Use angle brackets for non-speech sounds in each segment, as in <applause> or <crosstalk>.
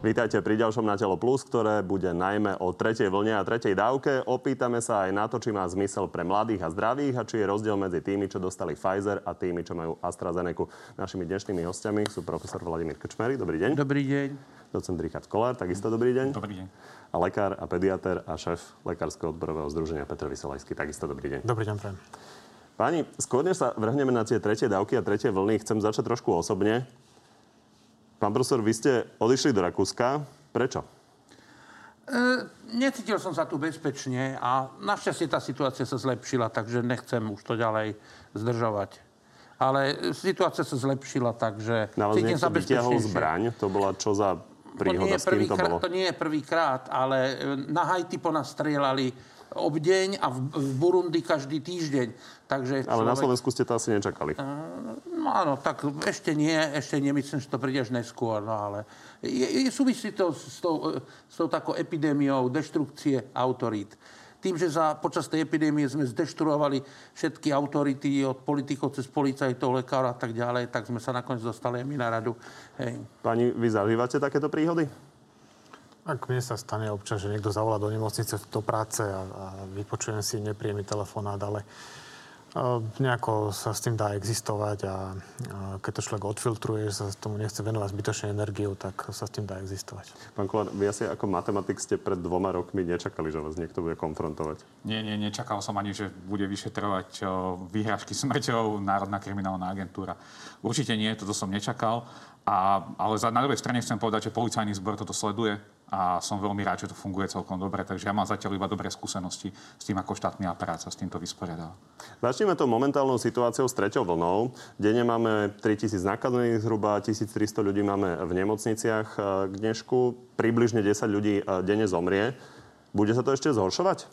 Vítajte pri ďalšom Na telo plus, ktoré bude najmä o tretej vlne a tretej dávke. Opýtame sa aj na to, či má zmysel pre mladých a zdravých a či je rozdiel medzi tými, čo dostali Pfizer a tými, čo majú AstraZeneca. Našimi dnešnými hostiami sú profesor Vladimír Krčmery. Dobrý deň. Dobrý deň. Docent Richard Kolár, takisto dobrý deň. Dobrý deň. A lekár a pediater a šéf Lekárskeho odborového združenia Petr Vysolajský. Takisto dobrý deň. Dobrý deň, prajem. Páni, skôr než sa vrhneme na tie tretie dávky a tretie vlny, chcem začať trošku osobne. Pán profesor, vy ste odišli do Rakúska. Prečo? E, necítil som sa tu bezpečne a našťastie tá situácia sa zlepšila, takže nechcem už to ďalej zdržovať. Ale situácia sa zlepšila, takže Na vás cítim sa bezpečnejšie. zbraň? To bola čo za To nie, príhoda? je S kým to bolo? to nie je prvýkrát, ale e, na Haiti po nás strieľali obdeň a v, Burundi každý týždeň. Takže Ale na Slovensku ste to asi nečakali. No áno, tak ešte nie, ešte nemyslím, že to príde až neskôr, no ale je, je, súvisí to s tou, s tou takou epidémiou deštrukcie autorít. Tým, že za, počas tej epidémie sme zdeštruovali všetky autority od politikov cez policajtov, lekárov a tak ďalej, tak sme sa nakoniec dostali aj my na radu. Hej. Pani, vy zažívate takéto príhody? Ak mne sa stane občas, že niekto zavolá do nemocnice do práce a, a vypočujem si nepríjemný telefonát, ale a nejako sa s tým dá existovať a, a keď to človek odfiltruje, že sa tomu nechce venovať zbytočne energiu, tak sa s tým dá existovať. Pán Kolár, vy asi ako matematik ste pred dvoma rokmi nečakali, že vás niekto bude konfrontovať. Nie, nie, nečakal som ani, že bude vyšetrovať o, vyhrážky <laughs> smrťou Národná kriminálna agentúra. Určite nie, toto som nečakal. A, ale za, na druhej strane chcem povedať, že policajný zbor toto sleduje a som veľmi rád, že to funguje celkom dobre. Takže ja mám zatiaľ iba dobré skúsenosti s tým, ako štátny aparát sa s týmto vysporiadal. Začneme to momentálnou situáciou s treťou vlnou. Denne máme 3000 nakazených, zhruba 1300 ľudí máme v nemocniciach k dnešku. Približne 10 ľudí denne zomrie. Bude sa to ešte zhoršovať?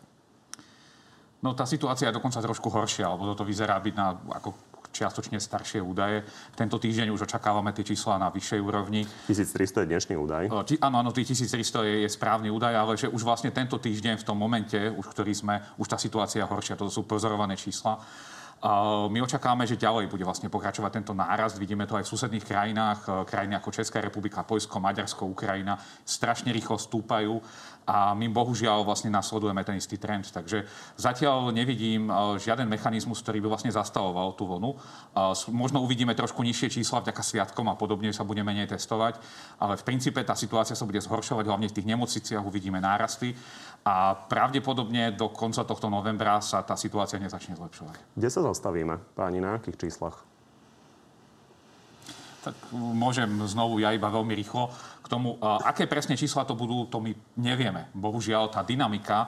No tá situácia je dokonca trošku horšia, lebo toto vyzerá byť na ako čiastočne staršie údaje. Tento týždeň už očakávame tie čísla na vyššej úrovni. 1300 je dnešný údaj. Či, áno, áno, tých 1300 je, je správny údaj, ale že už vlastne tento týždeň v tom momente, už ktorý sme, už tá situácia horšia, to sú pozorované čísla. A my očakávame, že ďalej bude vlastne pokračovať tento nárast. Vidíme to aj v susedných krajinách. Krajiny ako Česká republika, Poľsko, Maďarsko, Ukrajina strašne rýchlo stúpajú a my bohužiaľ vlastne nasledujeme ten istý trend. Takže zatiaľ nevidím žiaden mechanizmus, ktorý by vlastne zastavoval tú vlnu. Možno uvidíme trošku nižšie čísla vďaka sviatkom a podobne sa bude menej testovať, ale v princípe tá situácia sa bude zhoršovať, hlavne v tých nemocniciach uvidíme nárasty a pravdepodobne do konca tohto novembra sa tá situácia nezačne zlepšovať. Kde sa zastavíme, páni, na akých číslach? Tak môžem znovu ja iba veľmi rýchlo k tomu, aké presne čísla to budú, to my nevieme. Bohužiaľ, tá dynamika,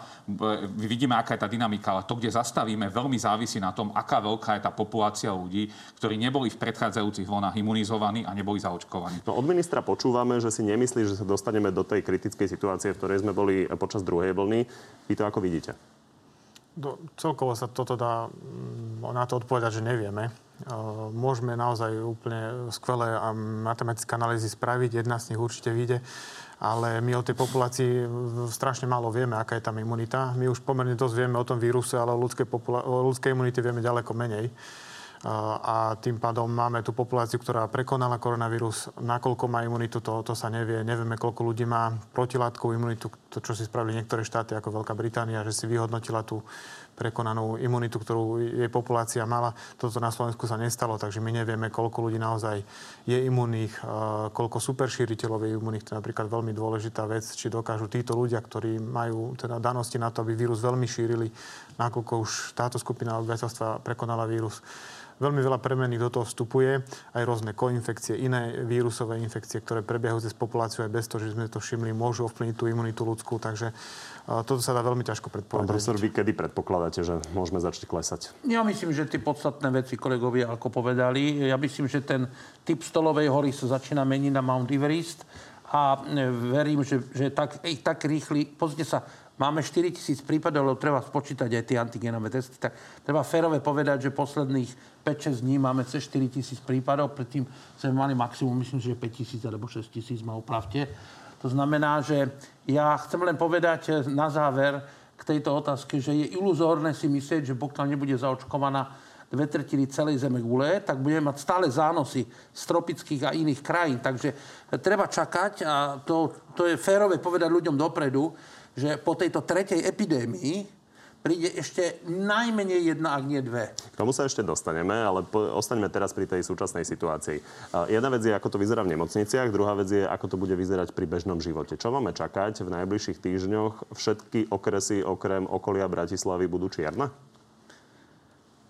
vidíme, aká je tá dynamika, ale to, kde zastavíme, veľmi závisí na tom, aká veľká je tá populácia ľudí, ktorí neboli v predchádzajúcich vlnách imunizovaní a neboli zaočkovaní. No, od ministra počúvame, že si nemyslí, že sa dostaneme do tej kritickej situácie, v ktorej sme boli počas druhej vlny. Vy to ako vidíte? Do, celkovo sa toto dá na to odpovedať, že nevieme. Môžeme naozaj úplne skvelé matematické analýzy spraviť, jedna z nich určite vyjde, ale my o tej populácii strašne málo vieme, aká je tam imunita. My už pomerne dosť vieme o tom víruse, ale o ľudskej, popula- o ľudskej imunite vieme ďaleko menej. A tým pádom máme tú populáciu, ktorá prekonala koronavírus. Nakoľko má imunitu, to, to sa nevie. Nevieme, koľko ľudí má protilátkovú imunitu, to, čo si spravili niektoré štáty, ako Veľká Británia, že si vyhodnotila tú prekonanú imunitu, ktorú jej populácia mala. Toto na Slovensku sa nestalo, takže my nevieme, koľko ľudí naozaj je imunných, koľko superšíriteľov je imunných. To je napríklad veľmi dôležitá vec, či dokážu títo ľudia, ktorí majú teda danosti na to, aby vírus veľmi šírili, nakoľko už táto skupina obyvateľstva prekonala vírus. Veľmi veľa premenných do toho vstupuje, aj rôzne koinfekcie, iné vírusové infekcie, ktoré prebiehajú cez populáciu aj bez toho, že sme to všimli, môžu ovplyvniť tú imunitu ľudskú, takže uh, toto sa dá veľmi ťažko predpovedať. Pán profesor, vy kedy predpokladáte, že môžeme začať klesať? Ja myslím, že tie podstatné veci kolegovia ako povedali. Ja myslím, že ten typ stolovej hory sa začína meniť na Mount Everest a e, verím, že, že tak, ich tak rýchly, pozrite sa, máme 4 tisíc prípadov, lebo treba spočítať aj tie antigenové testy, tak treba férové povedať, že posledných 5-6 dní máme cez 4 tisíc prípadov, predtým sme mali maximum, myslím, že 5 tisíc alebo 6 tisíc, ma upravte. To znamená, že ja chcem len povedať na záver k tejto otázke, že je iluzórne si myslieť, že pokiaľ nebude zaočkovaná dve tretiny celej zeme gule, tak budeme mať stále zánosy z tropických a iných krajín. Takže treba čakať a to, to je férové povedať ľuďom dopredu, že po tejto tretej epidémii príde ešte najmenej jedna, ak nie dve. K tomu sa ešte dostaneme, ale po, ostaňme teraz pri tej súčasnej situácii. Jedna vec je, ako to vyzerá v nemocniciach, druhá vec je, ako to bude vyzerať pri bežnom živote. Čo máme čakať v najbližších týždňoch? Všetky okresy okrem okolia Bratislavy budú čierne?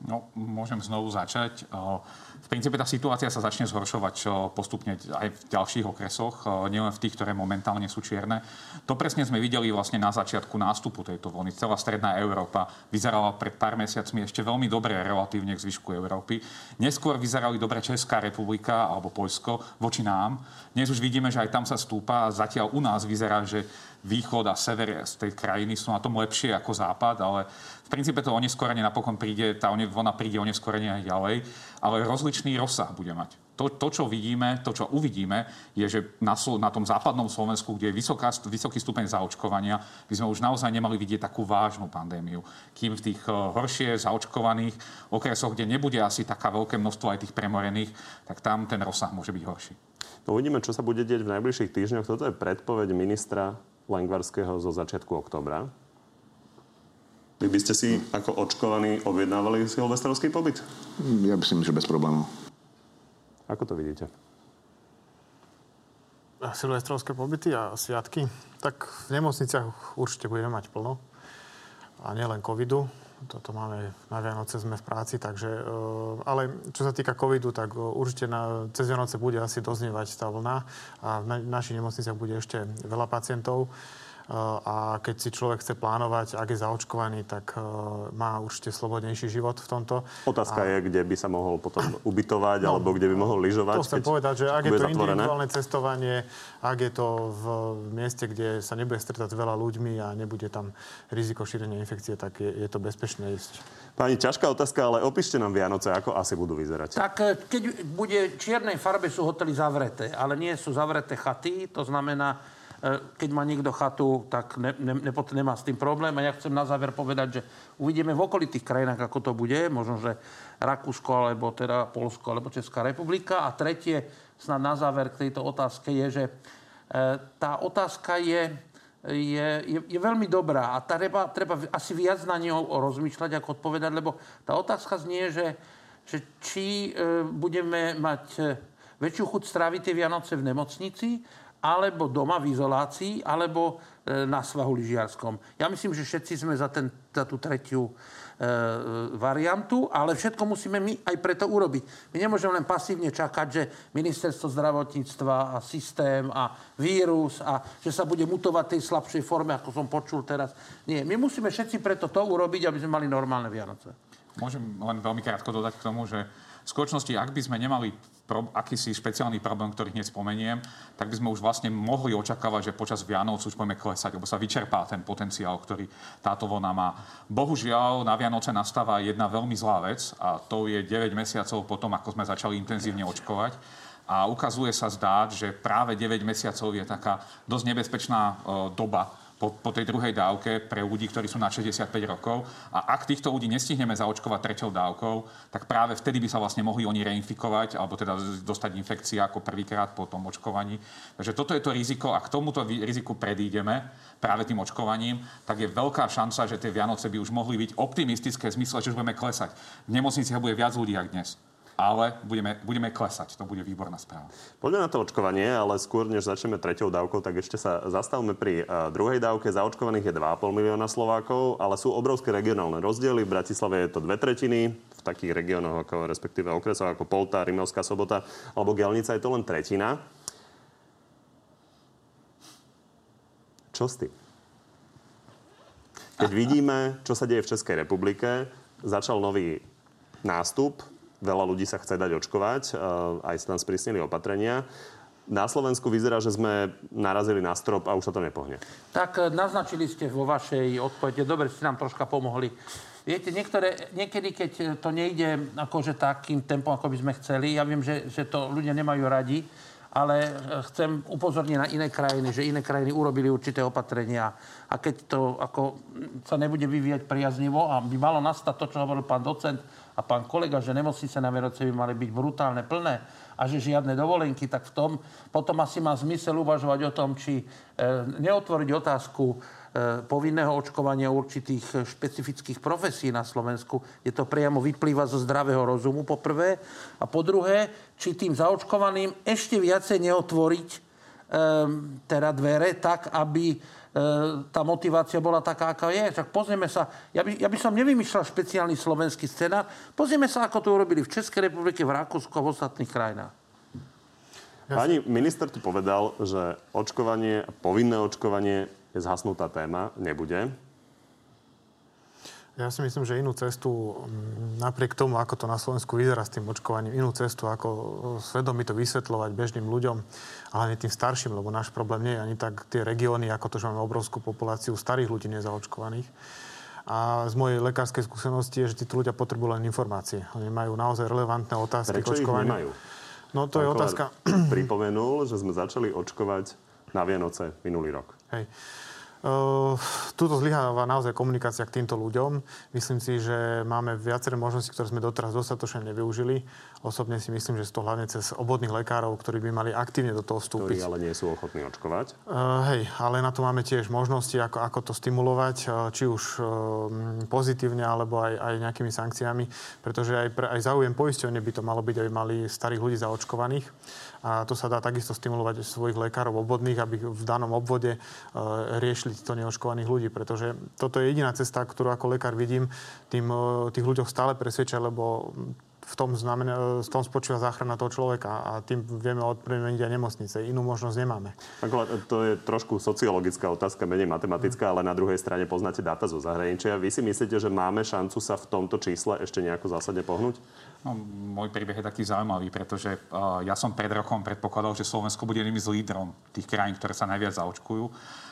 No, môžem znovu začať. V princípe tá situácia sa začne zhoršovať postupne aj v ďalších okresoch, nielen v tých, ktoré momentálne sú čierne. To presne sme videli vlastne na začiatku nástupu tejto vlny. Celá stredná Európa vyzerala pred pár mesiacmi ešte veľmi dobre relatívne k zvyšku Európy. Neskôr vyzerali dobre Česká republika alebo Poľsko voči nám. Dnes už vidíme, že aj tam sa stúpa a zatiaľ u nás vyzerá, že východ a sever z tej krajiny sú na tom lepšie ako západ, ale v princípe to oneskorenie napokon príde, tá vlna príde oneskorenie aj ďalej, ale rozličný rozsah bude mať. To, to, čo vidíme, to, čo uvidíme, je, že na, na tom západnom Slovensku, kde je vysoká, vysoký stupeň zaočkovania, by sme už naozaj nemali vidieť takú vážnu pandémiu. Kým v tých uh, horšie zaočkovaných okresoch, kde nebude asi taká veľké množstvo aj tých premorených, tak tam ten rozsah môže byť horší. No uvidíme, čo sa bude deť v najbližších týždňoch. Toto je predpoveď ministra Langvarského zo začiatku oktobra. Vy by ste si ako očkovaní objednávali silvestrovský pobyt? Ja myslím, že bez problémov. Ako to vidíte? Silvestrovské pobyty a sviatky? Tak v nemocniciach určite budeme mať plno. A nielen covidu. Toto máme na Vianoce, sme v práci, takže... E, ale čo sa týka covidu, tak e, určite na, cez Vianoce bude asi doznievať tá vlna a v našich nemocniciach bude ešte veľa pacientov a keď si človek chce plánovať, ak je zaočkovaný, tak e, má určite slobodnejší život v tomto. Otázka a... je, kde by sa mohol potom <clears throat> ubytovať, no, alebo kde by mohol lyžovať. To chcem povedať, že ak je to zatvorené. individuálne cestovanie, ak je to v mieste, kde sa nebude stretať veľa ľuďmi a nebude tam riziko šírenia infekcie, tak je, je to bezpečné ísť. Pani, ťažká otázka, ale opíšte nám Vianoce, ako asi budú vyzerať. Tak e, keď bude čiernej farbe, sú hotely zavreté, ale nie sú zavreté chaty, to znamená, keď má niekto chatu, tak ne, ne, ne, nemá s tým problém. A ja chcem na záver povedať, že uvidíme v okolitých krajinách, ako to bude. Možno, že Rakúsko, alebo teda Polsko, alebo Česká republika. A tretie, snad na záver k tejto otázke je, že e, tá otázka je, je, je, je veľmi dobrá a treba, treba asi viac na ňou rozmýšľať, ako odpovedať, lebo tá otázka znie, že, že či e, budeme mať e, väčšiu chuť stráviť tie Vianoce v nemocnici, alebo doma v izolácii, alebo e, na svahu lyžiarskom. Ja myslím, že všetci sme za, ten, za tú tretiu e, variantu, ale všetko musíme my aj preto urobiť. My nemôžeme len pasívne čakať, že ministerstvo zdravotníctva a systém a vírus a že sa bude mutovať tej slabšej forme, ako som počul teraz. Nie, my musíme všetci preto to urobiť, aby sme mali normálne Vianoce. Môžem len veľmi krátko dodať k tomu, že skutočnosti, ak by sme nemali pro, akýsi špeciálny problém, ktorý hneď spomeniem, tak by sme už vlastne mohli očakávať, že počas Vianoc už budeme klesať, lebo sa vyčerpá ten potenciál, ktorý táto vlna má. Bohužiaľ, na Vianoce nastáva jedna veľmi zlá vec a to je 9 mesiacov potom, ako sme začali intenzívne očkovať. A ukazuje sa zdáť, že práve 9 mesiacov je taká dosť nebezpečná e, doba po, po tej druhej dávke pre ľudí, ktorí sú na 65 rokov. A ak týchto ľudí nestihneme zaočkovať treťou dávkou, tak práve vtedy by sa vlastne mohli oni reinfikovať alebo teda dostať infekcia ako prvýkrát po tom očkovaní. Takže toto je to riziko a k tomuto riziku predídeme práve tým očkovaním, tak je veľká šanca, že tie Vianoce by už mohli byť optimistické v zmysle, že už budeme klesať. V nemocniciach bude viac ľudí ako dnes ale budeme, budeme klesať. To bude výborná správa. Poďme na to očkovanie, ale skôr, než začneme treťou dávkou, tak ešte sa zastavme pri uh, druhej dávke. Zaočkovaných je 2,5 milióna Slovákov, ale sú obrovské regionálne rozdiely. V Bratislave je to dve tretiny, v takých regiónoch, ako respektíve okresoch ako Polta, Rimelská sobota alebo Gelnica je to len tretina. Čo s tým? Keď vidíme, čo sa deje v Českej republike, začal nový nástup Veľa ľudí sa chce dať očkovať, eh, aj sa tam sprísnili opatrenia. Na Slovensku vyzerá, že sme narazili na strop a už sa to nepohne. Tak eh, naznačili ste vo vašej odpovede, dobre ste nám troška pomohli. Viete, niektoré, niekedy, keď to nejde akože takým tempom, ako by sme chceli, ja viem, že, že to ľudia nemajú radi, ale chcem upozorniť na iné krajiny, že iné krajiny urobili určité opatrenia a keď to ako sa nebude vyvíjať priaznivo a by malo nastať to, čo hovoril pán docent, a pán kolega, že nemocnice na Vianoce by mali byť brutálne plné a že žiadne dovolenky, tak v tom potom asi má zmysel uvažovať o tom, či e, neotvoriť otázku e, povinného očkovania určitých špecifických profesí na Slovensku. Je to priamo vyplýva zo zdravého rozumu, po prvé. A po druhé, či tým zaočkovaným ešte viacej neotvoriť e, teda dvere tak, aby tá motivácia bola taká, aká je. Tak pozrieme sa, ja by, ja by som nevymýšľal špeciálny slovenský scenár, pozrieme sa, ako to urobili v Českej republike, v Rakúsku a v ostatných krajinách. Pani minister tu povedal, že očkovanie, povinné očkovanie je zhasnutá téma, nebude. Ja si myslím, že inú cestu, mm, napriek tomu, ako to na Slovensku vyzerá s tým očkovaním, inú cestu, ako e, svedomito vysvetľovať bežným ľuďom, hlavne tým starším, lebo náš problém nie je ani tak tie regióny, ako to, že máme obrovskú populáciu starých ľudí nezaočkovaných. A z mojej lekárskej skúsenosti je, že títo ľudia potrebujú len informácie. Oni majú naozaj relevantné otázky Prečo k očkovaniu. nemajú? No to je otázka. pripomenul, že sme začali očkovať na Vianoce minulý rok. Hej. Uh, tuto zlyháva naozaj komunikácia k týmto ľuďom. Myslím si, že máme viaceré možnosti, ktoré sme doteraz dostatočne nevyužili. Osobne si myslím, že sú to hlavne cez obvodných lekárov, ktorí by mali aktívne do toho vstúpiť. Ktorí ale nie sú ochotní očkovať. Uh, hej, ale na to máme tiež možnosti, ako, ako to stimulovať, uh, či už uh, pozitívne, alebo aj, aj nejakými sankciami, pretože aj, pre, aj záujem poisťovne by to malo byť, aby mali starých ľudí zaočkovaných. A to sa dá takisto stimulovať svojich lekárov obvodných, aby v danom obvode riešili týchto neočkovaných ľudí, pretože toto je jediná cesta, ktorú ako lekár vidím tým, tých ľuďoch stále presvedčať, lebo v tom, znamená, v tom spočíva záchrana toho človeka a tým vieme odpremeniť aj nemocnice. Inú možnosť nemáme. To je trošku sociologická otázka, menej matematická, ale na druhej strane poznáte dáta zo zahraničia. Vy si myslíte, že máme šancu sa v tomto čísle ešte nejako zásadne pohnúť? No, môj príbeh je taký zaujímavý, pretože uh, ja som pred rokom predpokladal, že Slovensko bude jedným z lídrom tých krajín, ktoré sa najviac zaočkujú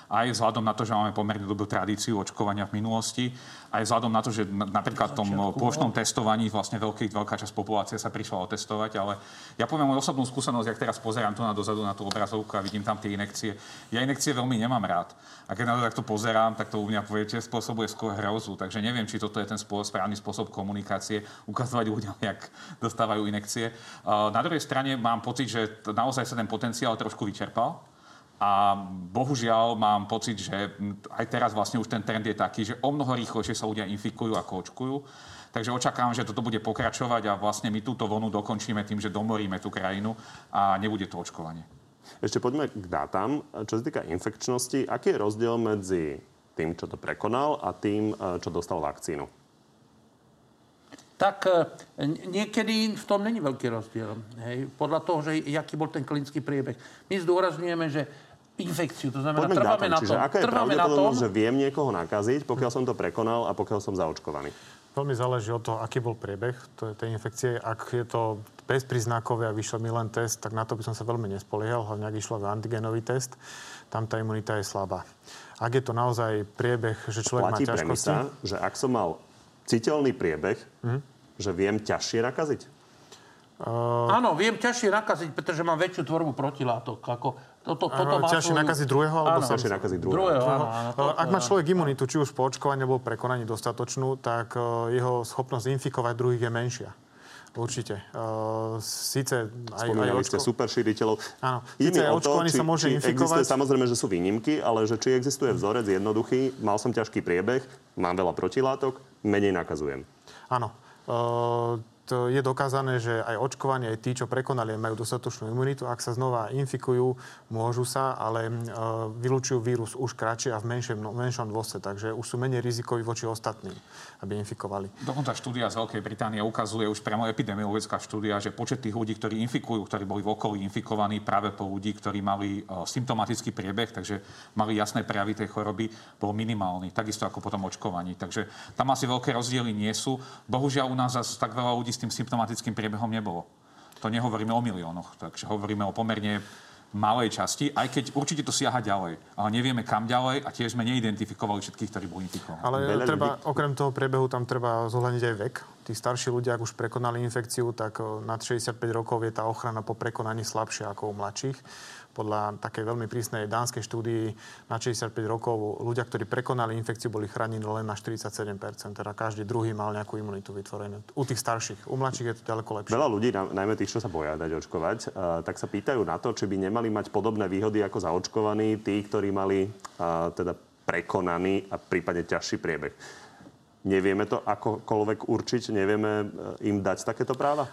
aj vzhľadom na to, že máme pomerne dobrú tradíciu očkovania v minulosti, aj vzhľadom na to, že napríklad v tom plošnom testovaní vlastne veľký, veľká časť populácie sa prišla otestovať, ale ja poviem moju osobnú skúsenosť, ak teraz pozerám tu na dozadu na tú obrazovku a vidím tam tie inekcie. Ja inekcie veľmi nemám rád. A keď na to takto pozerám, tak to u mňa poviete, spôsobuje skôr hrozu. Takže neviem, či toto je ten správny spôsob komunikácie, ukazovať ľuďom, <laughs> jak dostávajú inekcie. Na druhej strane mám pocit, že naozaj sa ten potenciál trošku vyčerpal a bohužiaľ mám pocit, že aj teraz vlastne už ten trend je taký, že o mnoho rýchlejšie sa ľudia infikujú ako očkujú. Takže očakávam, že toto bude pokračovať a vlastne my túto vonu dokončíme tým, že domoríme tú krajinu a nebude to očkovanie. Ešte poďme k dátam. Čo sa týka infekčnosti, aký je rozdiel medzi tým, čo to prekonal a tým, čo dostal vakcínu? Tak e, niekedy v tom není veľký rozdiel. Hej? Podľa toho, že aký bol ten klinický priebeh. My zdôrazňujeme, že infekciu. To znamená, Poďme trváme na tom. Čiže aká je trváme na tom, že viem niekoho nakaziť, pokiaľ som to prekonal a pokiaľ som zaočkovaný? Veľmi záleží od toho, aký bol priebeh tej infekcie. Ak je to bezpríznakové a vyšiel mi len test, tak na to by som sa veľmi nespoliehal, hlavne ak išlo antigenový test. Tam tá imunita je slabá. Ak je to naozaj priebeh, že človek Platí má ťažkosti... Premisa, že ak som mal citeľný priebeh, mm. že viem ťažšie nakaziť? Uh... Áno, viem ťažšie nakaziť, pretože mám väčšiu tvorbu protilátok. Ako toto, toto má ťažšie svoju... nakaziť druhého? Alebo áno, ťažšie nakaziť druhého. druhého áno, áno, to, Ak má človek imunitu, či už po očkovaní alebo prekonaní dostatočnú, tak uh, jeho schopnosť infikovať druhých je menšia. Určite. Uh, síce aj, Spomínali aj očko... ste super šíriteľov. Áno. Síce aj očkovaný sa môže či infikovať. Existuje, samozrejme, že sú výnimky, ale že či existuje vzorec jednoduchý, mal som ťažký priebeh, mám veľa protilátok, menej nakazujem. Áno. Uh, je dokázané, že aj očkovanie, aj tí, čo prekonali, majú dostatočnú imunitu. Ak sa znova infikujú, môžu sa, ale uh, vylúčujú vírus už kratšie a v menšom, menšom dôsledku. Takže už sú menej rizikoví voči ostatným, aby infikovali. Dokonca štúdia z Veľkej Británie ukazuje už priamo epidemiologická štúdia, že počet tých ľudí, ktorí infikujú, ktorí boli v okolí infikovaní práve po ľudí, ktorí mali uh, symptomatický priebeh, takže mali jasné prejavy tej choroby, bol minimálny. Takisto ako potom očkovaní. Takže tam asi veľké rozdiely nie sú. Bohužiaľ u nás tak veľa ľudí s tým symptomatickým priebehom nebolo. To nehovoríme o miliónoch, takže hovoríme o pomerne malej časti, aj keď určite to siaha ďalej. Ale nevieme kam ďalej a tiež sme neidentifikovali všetkých, ktorí boli infikovaní. Ale Veľa treba, ľudí... okrem toho priebehu tam treba zohľadniť aj vek tí starší ľudia, ak už prekonali infekciu, tak nad 65 rokov je tá ochrana po prekonaní slabšia ako u mladších podľa takej veľmi prísnej dánskej štúdii na 65 rokov ľudia, ktorí prekonali infekciu, boli chránení len na 47%. Teda každý druhý mal nejakú imunitu vytvorenú. U tých starších. U mladších je to ďaleko lepšie. Veľa ľudí, najmä tých, čo sa boja dať očkovať, tak sa pýtajú na to, či by nemali mať podobné výhody ako zaočkovaní tí, ktorí mali teda prekonaný a prípadne ťažší priebeh. Nevieme to akokoľvek určiť? Nevieme e, im dať takéto práva?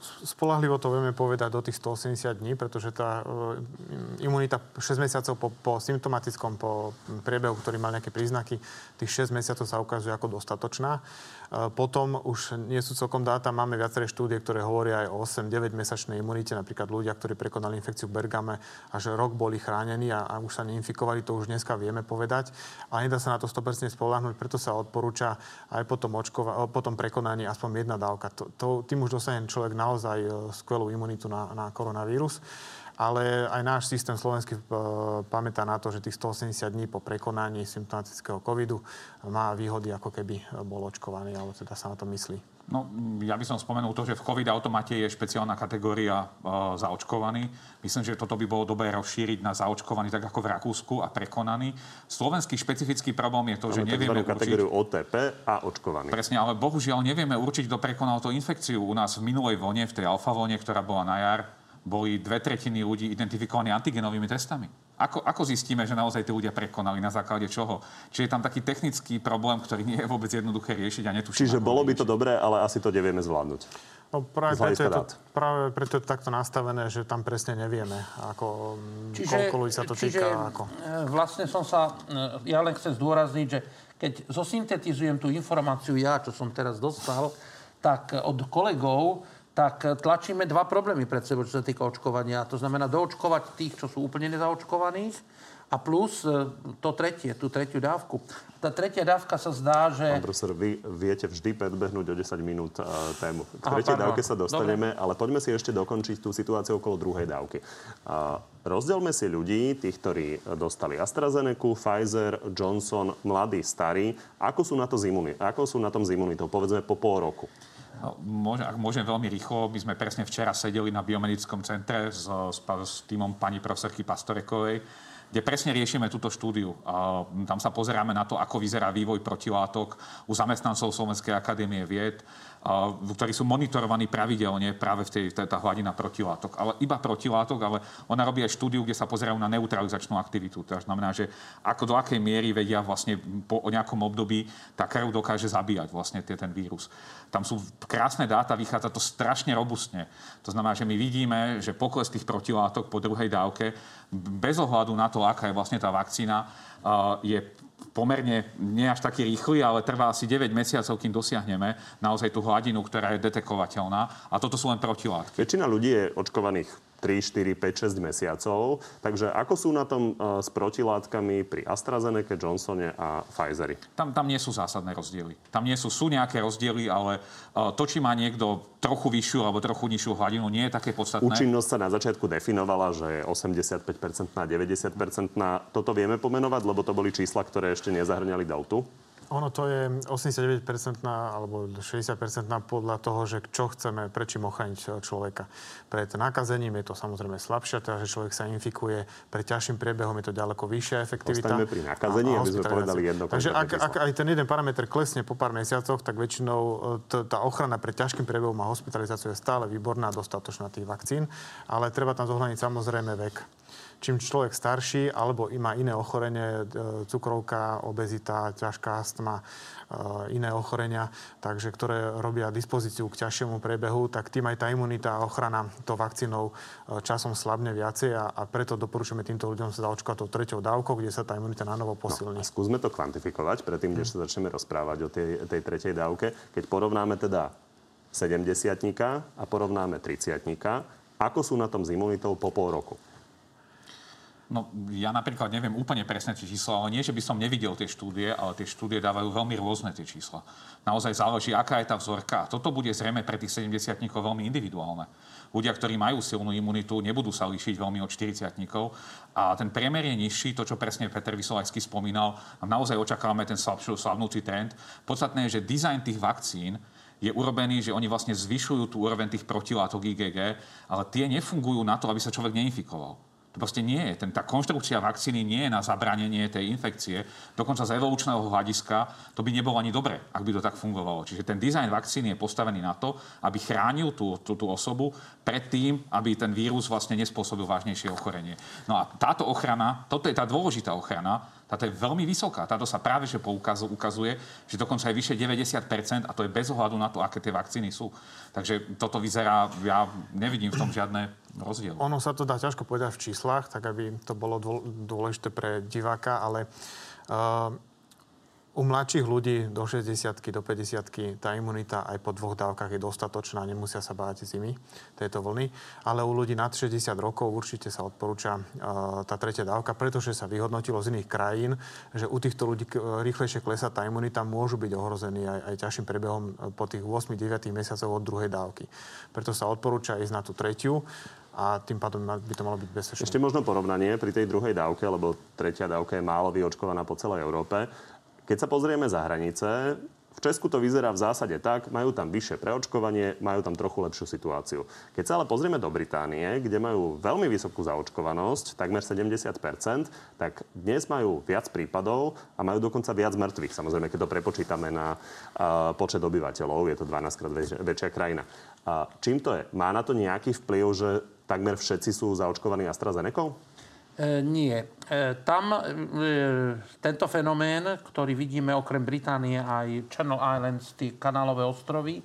Spolahlivo to vieme povedať do tých 180 dní, pretože tá e, imunita 6 mesiacov po, po symptomatickom, po priebehu, ktorý mal nejaké príznaky, tých 6 mesiacov sa ukazuje ako dostatočná. E, potom už nie sú celkom dáta, máme viaceré štúdie, ktoré hovoria aj o 8-9 mesačnej imunite, napríklad ľudia, ktorí prekonali infekciu v Bergame, až rok boli chránení a, a už sa neinfikovali, to už dneska vieme povedať. A nedá sa na to 100% spolahnuť, preto sa odporúča aj potom, očkova, potom prekonaní aspoň jedna dávka. To, to, tým už dostane človek naozaj e, skvelú imunitu na, na koronavírus ale aj náš systém slovenský e, pamätá na to, že tých 180 dní po prekonaní symptomatického covidu má výhody, ako keby bol očkovaný, alebo teda sa na to myslí. No, ja by som spomenul to, že v COVID automate je špeciálna kategória e, zaočkovaný. Myslím, že toto by bolo dobré rozšíriť na zaočkovaný, tak ako v Rakúsku a prekonaný. Slovenský špecifický problém je to, že nevieme určiť... kategóriu OTP a očkovaný. Presne, ale bohužiaľ nevieme určiť, kto prekonal tú infekciu. U nás v minulej vlne, v tej alfa vlne, ktorá bola na jar, boli dve tretiny ľudí identifikovaní antigenovými testami. Ako, ako zistíme, že naozaj tí ľudia prekonali? Na základe čoho? Čiže je tam taký technický problém, ktorý nie je vôbec jednoduché riešiť a netušíme. Čiže bolo by to dobré, ale asi to nevieme zvládnuť. No práve preto, je to, práve preto je to takto nastavené, že tam presne nevieme, ako, čiže, koľko ľudí sa to čiže, týka. Ako. E, vlastne som sa, e, ja len chcem zdôrazniť, že keď zosyntetizujem tú informáciu ja, čo som teraz dostal, tak od kolegov, tak tlačíme dva problémy pred sebou, čo sa týka očkovania. To znamená doočkovať tých, čo sú úplne nezaočkovaných a plus e, to tretie, tú tretiu dávku. Tá tretia dávka sa zdá, že... Pán profesor, vy viete vždy predbehnúť o 10 minút uh, tému. K tretej Aha, dávke sa dostaneme, Dobre. ale poďme si ešte dokončiť tú situáciu okolo druhej dávky. Uh, rozdielme si ľudí, tých, ktorí dostali AstraZeneca, Pfizer, Johnson, mladí, starí. Ako sú na, to zimuni- ako sú na tom z imunitou? Povedzme po pol roku. Môžem, ak môžem veľmi rýchlo, my sme presne včera sedeli na biomedickom centre s, s, s týmom pani profesorky Pastorekovej, kde presne riešime túto štúdiu. A tam sa pozeráme na to, ako vyzerá vývoj protilátok u zamestnancov Slovenskej akadémie vied ktorí sú monitorovaní pravidelne práve v tej, tá hladina protilátok. Ale iba protilátok, ale ona robí aj štúdiu, kde sa pozerajú na neutralizačnú aktivitu. To znamená, že ako do akej miery vedia vlastne po nejakom období tá krv dokáže zabíjať vlastne ten vírus. Tam sú krásne dáta, vychádza to strašne robustne. To znamená, že my vidíme, že pokles tých protilátok po druhej dávke, bez ohľadu na to, aká je vlastne tá vakcína, je pomerne nie až taký rýchly, ale trvá asi 9 mesiacov, kým dosiahneme naozaj tú hladinu, ktorá je detekovateľná. A toto sú len protilátky. Väčšina ľudí je očkovaných 3, 4, 5, 6 mesiacov. Takže ako sú na tom uh, s protilátkami pri AstraZeneca, Johnsone a Pfizeri? Tam, tam nie sú zásadné rozdiely. Tam nie sú, sú nejaké rozdiely, ale uh, to, či má niekto trochu vyššiu alebo trochu nižšiu hladinu, nie je také podstatné. Účinnosť sa na začiatku definovala, že je 85% na 90%. Toto vieme pomenovať, lebo to boli čísla, ktoré ešte nezahrňali deltu? Ono to je 89% alebo 60% podľa toho, že čo chceme, prečím ochrániť človeka. Pred nakazením je to samozrejme slabšie, teda, že človek sa infikuje. Pre ťažším priebehom je to ďaleko vyššia efektivita. Ostaňme pri nakazení, aby sme povedali jedno Takže ak, ak, aj ten jeden parameter klesne po pár mesiacoch, tak väčšinou e, tá ochrana pred ťažkým priebehom a hospitalizáciou je stále výborná, dostatočná tých vakcín, ale treba tam zohľadniť samozrejme vek čím človek starší alebo má iné ochorenie, e, cukrovka, obezita, ťažká astma, e, iné ochorenia, takže ktoré robia dispozíciu k ťažšiemu priebehu, tak tým aj tá imunita a ochrana to vakcínou e, časom slabne viacej a, a preto doporučujeme týmto ľuďom sa zaočkovať tou treťou dávkou, kde sa tá imunita na novo posilní. No, skúsme to kvantifikovať predtým, než sa začneme rozprávať o tej, tej tretej dávke. Keď porovnáme teda 70 a porovnáme 30 ako sú na tom s imunitou po pol roku? No, ja napríklad neviem úplne presne tie čísla, ale nie, že by som nevidel tie štúdie, ale tie štúdie dávajú veľmi rôzne tie čísla. Naozaj záleží, aká je tá vzorka. Toto bude zrejme pre tých 70 veľmi individuálne. Ľudia, ktorí majú silnú imunitu, nebudú sa líšiť veľmi od 40 a ten priemer je nižší, to, čo presne Peter Vysolajský spomínal. A naozaj očakávame ten slabšiu, slabnúci trend. Podstatné je, že dizajn tých vakcín je urobený, že oni vlastne zvyšujú tú úroveň tých protilátok IgG, ale tie nefungujú na to, aby sa človek neinfikoval. To proste nie je. Ten, tá konštrukcia vakcíny nie je na zabranenie tej infekcie. Dokonca z evolučného hľadiska to by nebolo ani dobre, ak by to tak fungovalo. Čiže ten dizajn vakcíny je postavený na to, aby chránil tú, tú, tú osobu pred tým, aby ten vírus vlastne nespôsobil vážnejšie ochorenie. No a táto ochrana, toto je tá dôležitá ochrana, táto je veľmi vysoká. Táto sa práve že ukazuje, že dokonca je vyše 90% a to je bez ohľadu na to, aké tie vakcíny sú. Takže toto vyzerá, ja nevidím v tom žiadne rozdiel. Ono sa to dá ťažko povedať v číslach, tak aby to bolo dôležité pre diváka, ale uh, u mladších ľudí do 60 do 50 tá imunita aj po dvoch dávkach je dostatočná, nemusia sa báť zimy tejto vlny. Ale u ľudí nad 60 rokov určite sa odporúča uh, tá tretia dávka, pretože sa vyhodnotilo z iných krajín, že u týchto ľudí rýchlejšie klesá tá imunita, môžu byť ohrození aj, aj ťažším prebehom e, po tých 8-9 mesiacov od druhej dávky. Preto sa odporúča ísť na tú tretiu a tým pádom by to malo byť bezpečné. Ešte možno porovnanie pri tej druhej dávke, lebo tretia dávka je málo vyočkovaná po celej Európe. Keď sa pozrieme za hranice, v Česku to vyzerá v zásade tak, majú tam vyššie preočkovanie, majú tam trochu lepšiu situáciu. Keď sa ale pozrieme do Británie, kde majú veľmi vysokú zaočkovanosť, takmer 70% tak dnes majú viac prípadov a majú dokonca viac mŕtvych. Samozrejme, keď to prepočítame na uh, počet obyvateľov, je to 12 krát väč- väčšia krajina. Uh, čím to je? Má na to nejaký vplyv, že takmer všetci sú zaočkovaní AstraZeneca? E, nie. E, tam e, tento fenomén, ktorý vidíme okrem Británie aj Channel Islands, tie kanálové ostrovy,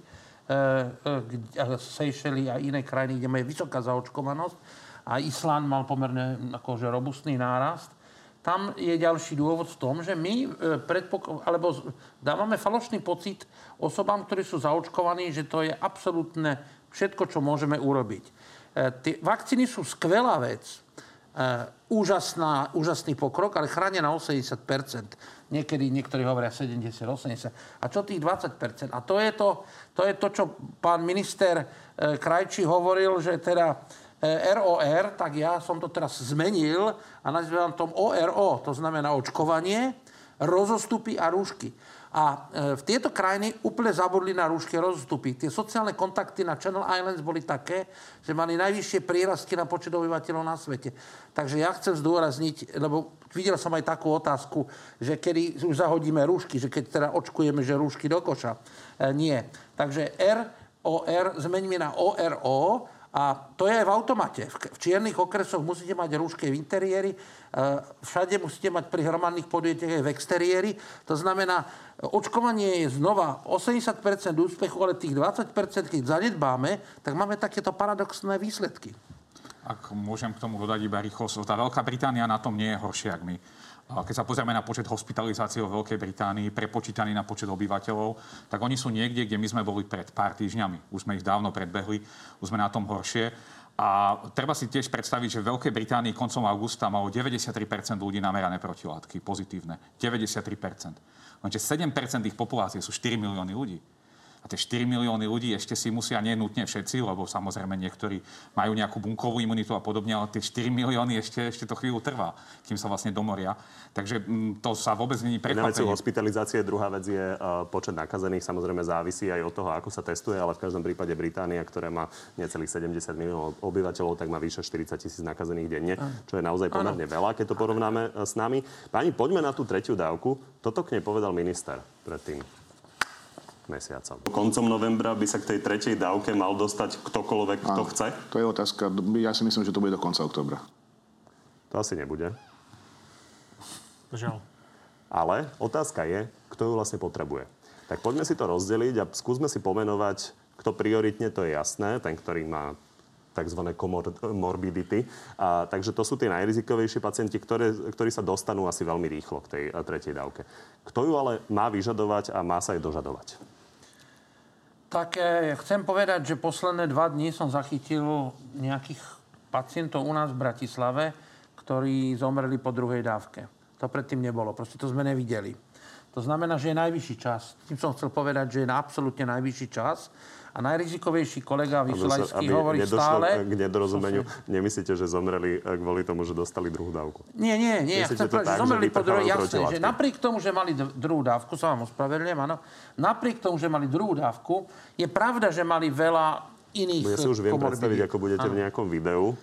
Seychely a iné krajiny, kde je vysoká zaočkovanosť a Island mal pomerne akože robustný nárast, tam je ďalší dôvod v tom, že my predpok- alebo dávame falošný pocit osobám, ktorí sú zaočkovaní, že to je absolútne všetko, čo môžeme urobiť. Tie vakcíny sú skvelá vec, Uh, úžasná, úžasný pokrok, ale chránia na 80%. Niekedy niektorí hovoria 70-80%. A čo tých 20%? A to je to, to, je to čo pán minister uh, Krajčí hovoril, že teda uh, e, ROR, tak ja som to teraz zmenil a nazývam tom ORO, to znamená očkovanie, rozostupy a rúšky. A e, v tieto krajiny úplne zabudli na rúške rozstupy. Tie sociálne kontakty na Channel Islands boli také, že mali najvyššie prírastky na počet obyvateľov na svete. Takže ja chcem zdôrazniť, lebo videl som aj takú otázku, že kedy už zahodíme rúšky, že keď teda očkujeme, že rúšky do koša. E, nie. Takže R, OR zmeníme na ORO a to je aj v automate. V čiernych okresoch musíte mať rúške v interiéri, e, všade musíte mať pri hromadných podujetiach aj v exteriéri. To znamená, očkovanie je znova 80% úspechu, ale tých 20%, keď zanedbáme, tak máme takéto paradoxné výsledky. Ak môžem k tomu dodať iba rýchlosť. Tá Veľká Británia na tom nie je horšie, ako my. Keď sa pozrieme na počet hospitalizácií vo Veľkej Británii, prepočítaný na počet obyvateľov, tak oni sú niekde, kde my sme boli pred pár týždňami. Už sme ich dávno predbehli, už sme na tom horšie. A treba si tiež predstaviť, že v Veľkej Británii koncom augusta malo 93% ľudí namerané protilátky, pozitívne. 93%. Lenže 7% ich populácie sú 4 milióny ľudí. A tie 4 milióny ľudí ešte si musia nenútne všetci, lebo samozrejme niektorí majú nejakú bunkovú imunitu a podobne, ale tie 4 milióny ešte, ešte to chvíľu trvá, kým sa vlastne domoria. Takže m, mm, to sa vôbec není prekvapenie. Jedna vec sú hospitalizácie, druhá vec je uh, počet nakazených. Samozrejme závisí aj od toho, ako sa testuje, ale v každom prípade Británia, ktorá má necelých 70 miliónov obyvateľov, tak má vyše 40 tisíc nakazených denne, čo je naozaj pomerne veľa, keď to porovnáme e, s nami. Pani, poďme na tú tretiu dávku. Toto k nej povedal minister predtým mesiacom. Koncom novembra by sa k tej tretej dávke mal dostať ktokoľvek, kto a, chce? To je otázka. Ja si myslím, že to bude do konca oktobra. To asi nebude. Žiaľ. Ale otázka je, kto ju vlastne potrebuje. Tak poďme si to rozdeliť a skúsme si pomenovať, kto prioritne, to je jasné, ten, ktorý má tzv. komorbidity. A, takže to sú tie najrizikovejšie pacienti, ktoré, ktorí sa dostanú asi veľmi rýchlo k tej tretej dávke. Kto ju ale má vyžadovať a má sa jej dožadovať? Tak eh, chcem povedať, že posledné dva dní som zachytil nejakých pacientov u nás v Bratislave, ktorí zomreli po druhej dávke. To predtým nebolo. Proste to sme nevideli. To znamená, že je najvyšší čas. Tým som chcel povedať, že je absolútne najvyšší čas. A najrizikovejší kolega Aby Vysolajský hovorí stále... k nedorozumeniu. Nemyslíte, že zomreli eh, kvôli tomu, že dostali druhú dávku? Nie, nie, nie. Ja chcem povedať, že zomreli po druhej, jasné, že napriek tomu, že mali druhú dávku, sa vám ospravedlňujem, áno, napriek tomu, že mali druhú dávku, je pravda, že mali veľa iných Ja si už viem komorbidít. predstaviť, ako budete v nejakom videu.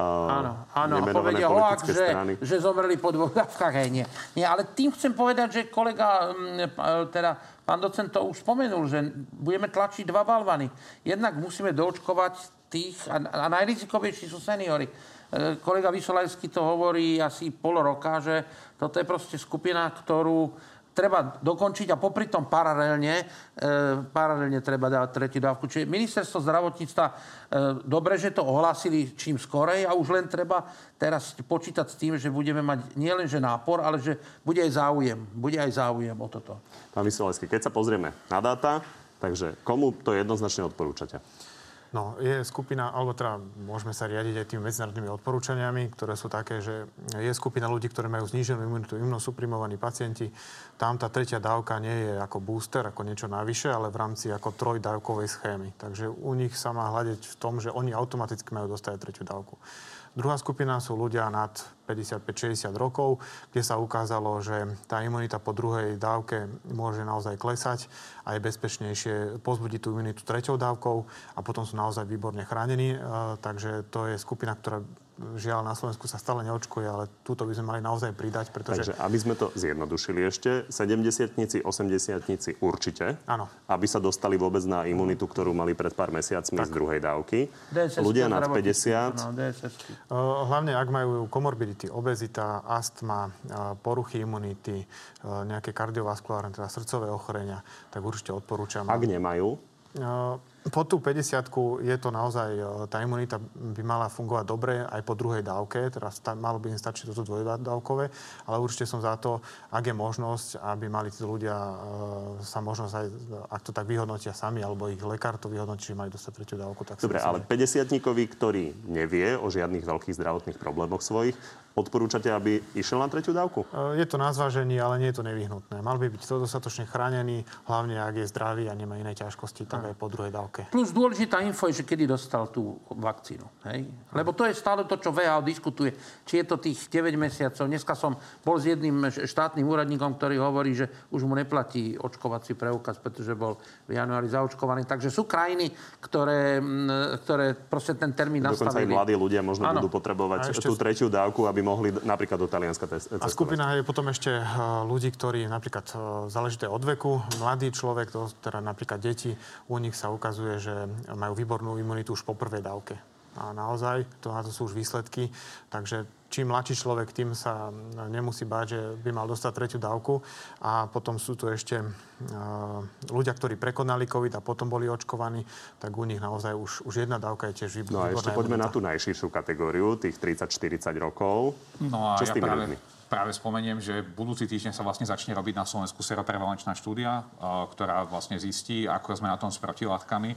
Áno, áno. A povedia hoax, že, strany. že zomreli po dvoch dávkach. Hej, nie. nie. Ale tým chcem povedať, že kolega, mm, teda pán docent to už spomenul, že budeme tlačiť dva balvany. Jednak musíme doočkovať tých, a, a najrizikovejší sú seniory. E, Kolega Vysolajský to hovorí asi pol roka, že toto je proste skupina, ktorú treba dokončiť a popri tom paralelne, e, paralelne treba dávať tretiu dávku. Čiže ministerstvo zdravotníctva, e, dobre, že to ohlásili čím skorej a už len treba teraz počítať s tým, že budeme mať nielen že nápor, ale že bude aj záujem. Bude aj záujem o toto. Pán Vysolajský, keď sa pozrieme na dáta, takže komu to jednoznačne odporúčate? No, je skupina, alebo teda môžeme sa riadiť aj tými medzinárodnými odporúčaniami, ktoré sú také, že je skupina ľudí, ktorí majú zníženú imunitu, imunosuprimovaní pacienti. Tam tá tretia dávka nie je ako booster, ako niečo navyše, ale v rámci ako trojdávkovej schémy. Takže u nich sa má hľadiť v tom, že oni automaticky majú dostať tretiu dávku. Druhá skupina sú ľudia nad 55-60 rokov, kde sa ukázalo, že tá imunita po druhej dávke môže naozaj klesať a je bezpečnejšie pozbudiť tú imunitu treťou dávkou a potom sú naozaj výborne chránení. E, Takže to je skupina, ktorá žiaľ na Slovensku sa stále neočkuje, ale túto by sme mali naozaj pridať, pretože... Takže aby sme to zjednodušili ešte, 70 80 určite, Áno. aby sa dostali vôbec na imunitu, ktorú mali pred pár mesiacmi z druhej dávky. DSS-ky Ľudia nad zdravotníctvo. 50, No, DSS-ky. E, Hlavne, ak majú komorbidity, obezita, astma, poruchy imunity, nejaké kardiovaskulárne, teda srdcové ochorenia, tak určite odporúčam. ak nemajú, Po tú 50 je to naozaj, tá imunita by mala fungovať dobre aj po druhej dávke, teraz tá, malo by im stačiť toto dvojdávkové, ale určite som za to, ak je možnosť, aby mali tí ľudia e, sa možnosť aj, ak to tak vyhodnotia sami, alebo ich lekár to vyhodnotí, že majú dostať tretiu dávku. Tak Dobre, ale že- 50 ktorý nevie o žiadnych veľkých zdravotných problémoch svojich, odporúčate, aby išiel na tretiu dávku? E, Je to na zvážení, ale nie je to nevyhnutné. Mal by byť to dostatočne chránený, hlavne ak je zdravý a nemá iné ťažkosti, tak aj po druhej dávke. Plus dôležitá info je, že kedy dostal tú vakcínu. Hej? Lebo to je stále to, čo VHO diskutuje. Či je to tých 9 mesiacov. Dneska som bol s jedným štátnym úradníkom, ktorý hovorí, že už mu neplatí očkovací preukaz, pretože bol v januári zaočkovaný. Takže sú krajiny, ktoré, mm, ktoré proste ten termín Dokonca aj nastavili. mladí ľudia možno Áno. budú potrebovať tú tretiu dávku, aby mohli d- napríklad do Talianska tes- A cestovať. skupina je potom ešte eh, ľudí, ktorí napríklad eh, záležité od veku, mladý človek, to, teda napríklad deti, u nich sa ukazuje, že majú výbornú imunitu už po prvej dávke. A naozaj, to, na to sú už výsledky. Takže čím mladší človek, tým sa mm, nemusí báť, že by mal dostať tretiu dávku. A potom sú tu ešte eh, ľudia, ktorí prekonali COVID a potom boli očkovaní, tak u nich naozaj už, už jedna dávka je tiež výborná. No a ešte poďme na tú najširšiu kategóriu, tých 30-40 rokov. No a Čo s ja tými práve, ľuďmi? práve spomeniem, že budúci týždeň sa vlastne začne robiť na Slovensku seroprevalenčná štúdia, a, ktorá vlastne zistí, ako sme na tom s protilátkami.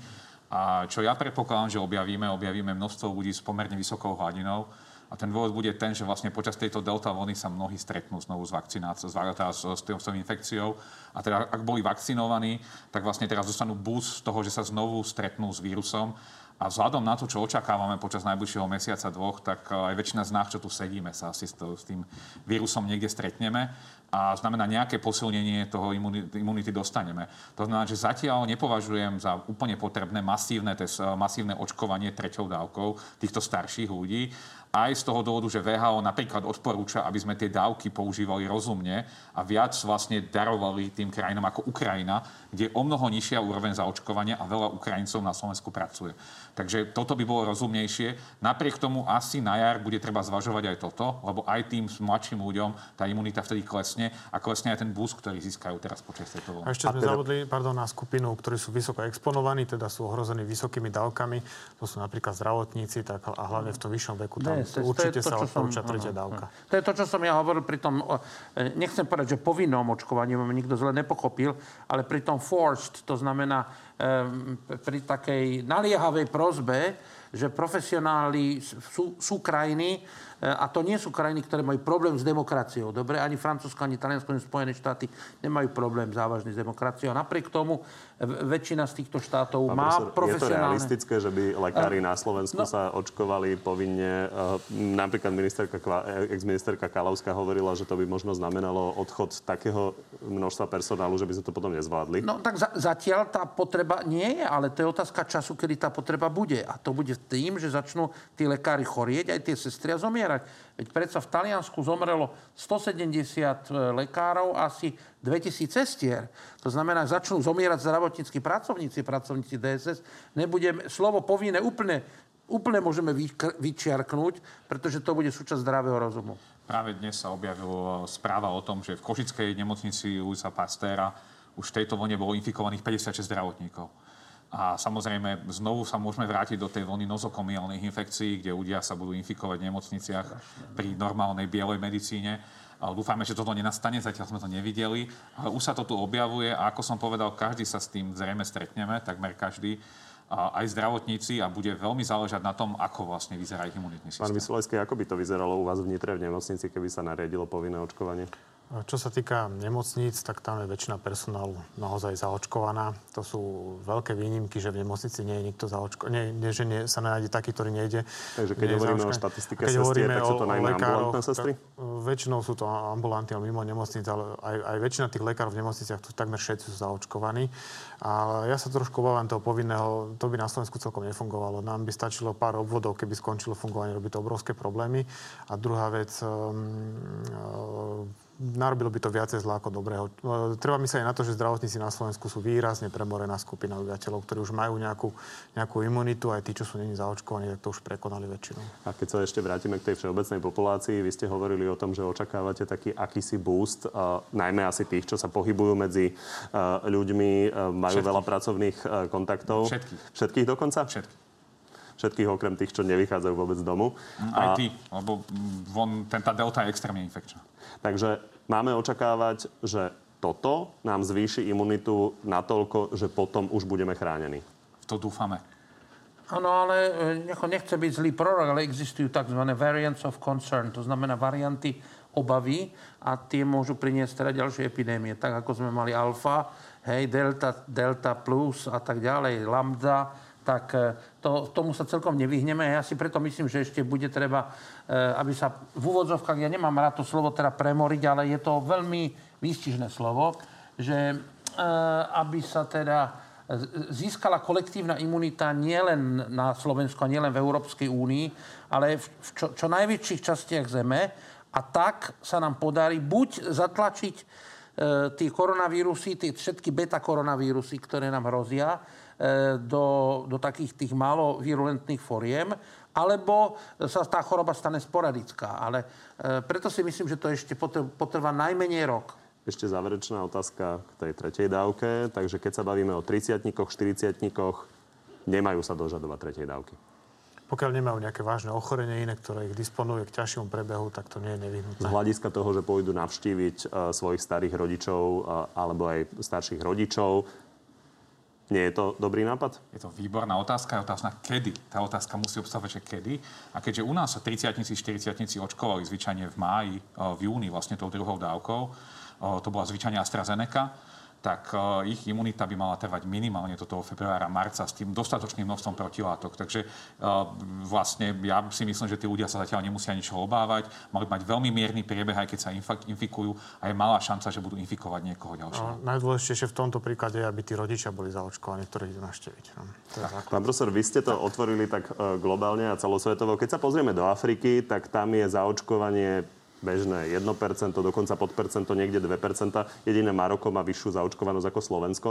A čo ja predpokladám, že objavíme, objavíme množstvo ľudí s pomerne vysokou hladinou. A ten dôvod bude ten, že vlastne počas tejto delta vlny sa mnohí stretnú znovu s vakcináciou, s, teda s, s, tou infekciou. A teda ak boli vakcinovaní, tak vlastne teraz dostanú boost z toho, že sa znovu stretnú s vírusom. A vzhľadom na to, čo očakávame počas najbližšieho mesiaca, dvoch, tak eh, aj väčšina z nás, čo tu sedíme, sa asi s, tým vírusom niekde stretneme a znamená nejaké posilnenie toho imunity, imunity dostaneme. To znamená, že zatiaľ nepovažujem za úplne potrebné masívne, tes, masívne očkovanie treťou dávkou týchto starších ľudí. Aj z toho dôvodu, že VHO napríklad odporúča, aby sme tie dávky používali rozumne a viac vlastne darovali tým krajinám ako Ukrajina, kde je o mnoho nižšia úroveň zaočkovania a veľa Ukrajincov na Slovensku pracuje. Takže toto by bolo rozumnejšie. Napriek tomu asi na jar bude treba zvažovať aj toto, lebo aj tým mladším ľuďom tá imunita vtedy klesne a klesne aj ten boost, ktorý získajú teraz počas tejto A vlny. ešte sme teda- zabudli pardon, na skupinu, ktorí sú vysoko exponovaní, teda sú ohrození vysokými dávkami. To sú napríklad zdravotníci tak, a hlavne v tom vyššom veku. Tam to je určite to, sa odporúča dávka. To je to, čo som ja hovoril pri tom, e, nechcem povedať, že povinnom očkovaní, ma nikto zle nepochopil, ale pri tom forced, to znamená e, pri takej naliehavej prozbe, že profesionáli sú, sú krajiny, a to nie sú krajiny, ktoré majú problém s demokraciou. Dobre, ani Francúzsko, ani Taliansko, ani Spojené štáty nemajú problém závažný s demokraciou. A napriek tomu väčšina z týchto štátov Pán má profesor, profesionálne... Je to realistické, že by lekári na Slovensku no, sa očkovali povinne? Napríklad ministerka, ex-ministerka Kalavská hovorila, že to by možno znamenalo odchod takého množstva personálu, že by sme to potom nezvládli. No tak za, zatiaľ tá potreba nie je, ale to je otázka času, kedy tá potreba bude. A to bude tým, že začnú tí lekári chorieť, aj tie sestry a zomierať zomierať. Veď predsa v Taliansku zomrelo 170 e, lekárov, asi 2000 cestier. To znamená, začnú zomierať zdravotníckí pracovníci, pracovníci DSS. Nebudem, slovo povinné úplne, úplne môžeme vyčiarknúť, pretože to bude súčasť zdravého rozumu. Práve dnes sa objavila správa o tom, že v Košickej nemocnici Luisa Pastéra už v tejto vlne bolo infikovaných 56 zdravotníkov. A samozrejme, znovu sa môžeme vrátiť do tej vlny nozokomiálnych infekcií, kde ľudia sa budú infikovať v nemocniciach pri normálnej bielej medicíne. Ale dúfajme, že toto nenastane, zatiaľ sme to nevideli. Ale už sa to tu objavuje a ako som povedal, každý sa s tým zrejme stretneme, takmer každý aj zdravotníci a bude veľmi záležať na tom, ako vlastne vyzerá ich imunitný systém. Pán Vysolajský, ako by to vyzeralo u vás vnitre v nemocnici, keby sa nariadilo povinné očkovanie? Čo sa týka nemocníc, tak tam je väčšina personálu naozaj zaočkovaná. To sú veľké výnimky, že v nemocnici nie je nikto zaočkovaný. Nie, nie, že nie, sa nájde taký, ktorý nejde. Takže keď hovoríme o štatistike sestier, tak sú to najmä ambulantné sestry? Väčšinou sú to ambulanty mimo nemocnic, ale aj, aj väčšina tých lekárov v nemocniciach, tu takmer všetci sú zaočkovaní. A ja sa trošku obávam toho povinného, to by na Slovensku celkom nefungovalo. Nám by stačilo pár obvodov, keby skončilo fungovanie, robí to obrovské problémy. A druhá vec, um, um, narobilo by to viacej zlá ako dobrého. E, treba myslieť aj na to, že zdravotníci na Slovensku sú výrazne premorená skupina obyvateľov, ktorí už majú nejakú, nejakú imunitu, aj tí, čo sú není zaočkovaní, tak to už prekonali väčšinu. A keď sa ešte vrátime k tej všeobecnej populácii, vy ste hovorili o tom, že očakávate taký akýsi boost, uh, najmä asi tých, čo sa pohybujú medzi uh, ľuďmi, uh, majú Všetkých. veľa pracovných uh, kontaktov. Všetkých. Všetkých dokonca? Všetkých všetkých okrem tých, čo nevychádzajú vôbec z domu. Aj a... ty, lebo von, ten, tá delta je extrémne infekčná. Takže máme očakávať, že toto nám zvýši imunitu natoľko, že potom už budeme chránení. V to dúfame. Áno, ale e, nechce byť zlý prorok, ale existujú tzv. variants of concern, to znamená varianty obavy a tie môžu priniesť teda ďalšie epidémie. Tak ako sme mali alfa, hej, delta, delta plus a tak ďalej, lambda, tak e, to, tomu sa celkom nevyhneme. Ja si preto myslím, že ešte bude treba, e, aby sa v úvodzovkách, ja nemám rád to slovo teda premoriť, ale je to veľmi výstižné slovo, že e, aby sa teda získala kolektívna imunita nielen na Slovensku nielen v Európskej únii, ale v čo, čo najväčších častiach Zeme. A tak sa nám podarí buď zatlačiť e, tie koronavírusy, tie všetky beta koronavírusy, ktoré nám hrozia, do, do takých tých málo virulentných foriem, alebo sa tá choroba stane sporadická. Ale e, preto si myslím, že to ešte potrvá najmenej rok. Ešte záverečná otázka k tej tretej dávke. Takže keď sa bavíme o 30 40 nemajú sa dožadovať tretej dávky. Pokiaľ nemajú nejaké vážne ochorenie iné, ktoré ich disponuje k ťažšiemu prebehu, tak to nie je nevyhnutné. Z hľadiska toho, že pôjdu navštíviť uh, svojich starých rodičov alebo aj starších rodičov, nie je to dobrý nápad? Je to výborná otázka, je otázka kedy. Tá otázka musí obsahovať, že kedy. A keďže u nás sa 30 40 očkovali zvyčajne v máji, v júni vlastne tou druhou dávkou, to bola zvyčajne AstraZeneca, tak uh, ich imunita by mala trvať minimálne do toho februára, marca s tým dostatočným množstvom protilátok. Takže uh, vlastne ja si myslím, že tí ľudia sa zatiaľ nemusia ničoho obávať. Mali mať veľmi mierny priebeh, aj keď sa infikujú a je malá šanca, že budú infikovať niekoho ďalšieho. No, najdôležitejšie v tomto príklade je, aby tí rodičia boli zaočkovaní, ktorí idú našteviť. No, Pán profesor, vy ste to otvorili tak uh, globálne a celosvetovo. Keď sa pozrieme do Afriky, tak tam je zaočkovanie bežné 1%, dokonca pod percento, niekde 2%. Jediné Maroko má vyššiu zaočkovanosť ako Slovensko.